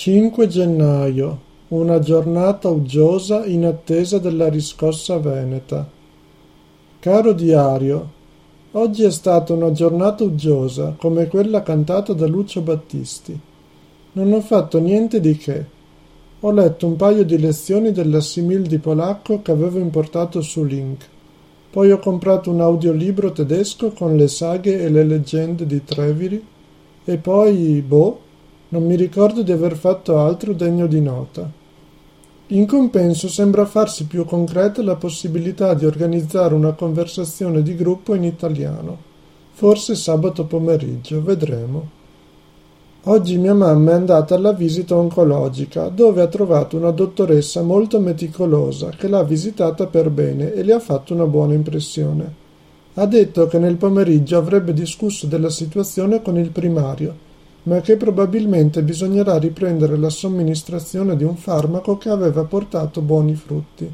5 gennaio, una giornata uggiosa in attesa della riscossa veneta. Caro diario, oggi è stata una giornata uggiosa, come quella cantata da Lucio Battisti. Non ho fatto niente di che. Ho letto un paio di lezioni dell'assimil di polacco che avevo importato su Link. Poi ho comprato un audiolibro tedesco con le saghe e le leggende di Treviri. E poi, boh, non mi ricordo di aver fatto altro degno di nota. In compenso sembra farsi più concreta la possibilità di organizzare una conversazione di gruppo in italiano. Forse sabato pomeriggio, vedremo. Oggi mia mamma è andata alla visita oncologica, dove ha trovato una dottoressa molto meticolosa che l'ha visitata per bene e le ha fatto una buona impressione. Ha detto che nel pomeriggio avrebbe discusso della situazione con il primario ma che probabilmente bisognerà riprendere la somministrazione di un farmaco che aveva portato buoni frutti.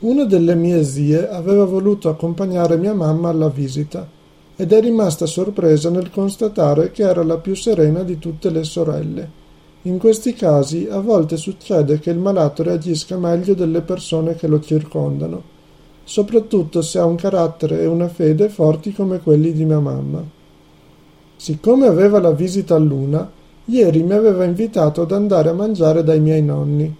Una delle mie zie aveva voluto accompagnare mia mamma alla visita ed è rimasta sorpresa nel constatare che era la più serena di tutte le sorelle. In questi casi a volte succede che il malato reagisca meglio delle persone che lo circondano, soprattutto se ha un carattere e una fede forti come quelli di mia mamma. Siccome aveva la visita a Luna, ieri mi aveva invitato ad andare a mangiare dai miei nonni.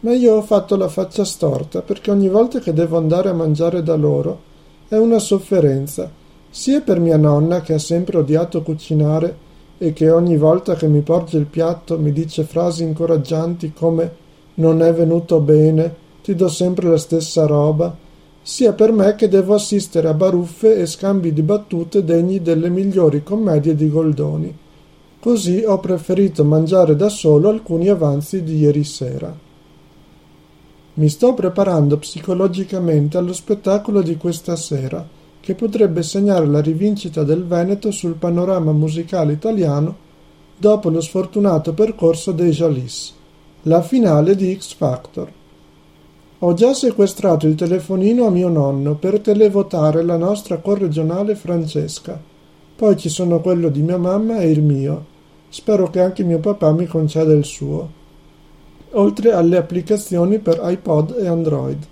Ma io ho fatto la faccia storta perché ogni volta che devo andare a mangiare da loro è una sofferenza, sia per mia nonna che ha sempre odiato cucinare e che ogni volta che mi porge il piatto mi dice frasi incoraggianti come non è venuto bene, ti do sempre la stessa roba, sia per me che devo assistere a baruffe e scambi di battute degni delle migliori commedie di Goldoni. Così ho preferito mangiare da solo alcuni avanzi di ieri sera. Mi sto preparando psicologicamente allo spettacolo di questa sera, che potrebbe segnare la rivincita del Veneto sul panorama musicale italiano dopo lo sfortunato percorso dei Jalis, la finale di X Factor. Ho già sequestrato il telefonino a mio nonno per televotare la nostra corregionale Francesca. Poi ci sono quello di mia mamma e il mio. Spero che anche mio papà mi conceda il suo. Oltre alle applicazioni per iPod e Android.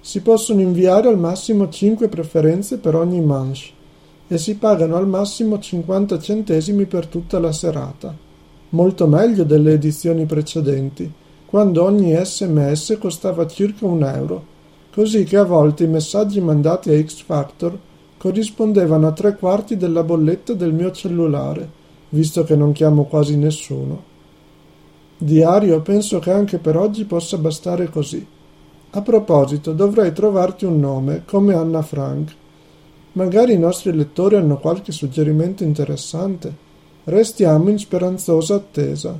Si possono inviare al massimo 5 preferenze per ogni manche e si pagano al massimo 50 centesimi per tutta la serata. Molto meglio delle edizioni precedenti quando ogni sms costava circa un euro, così che a volte i messaggi mandati a X Factor corrispondevano a tre quarti della bolletta del mio cellulare, visto che non chiamo quasi nessuno. Diario, penso che anche per oggi possa bastare così. A proposito, dovrei trovarti un nome, come Anna Frank. Magari i nostri lettori hanno qualche suggerimento interessante. Restiamo in speranzosa attesa.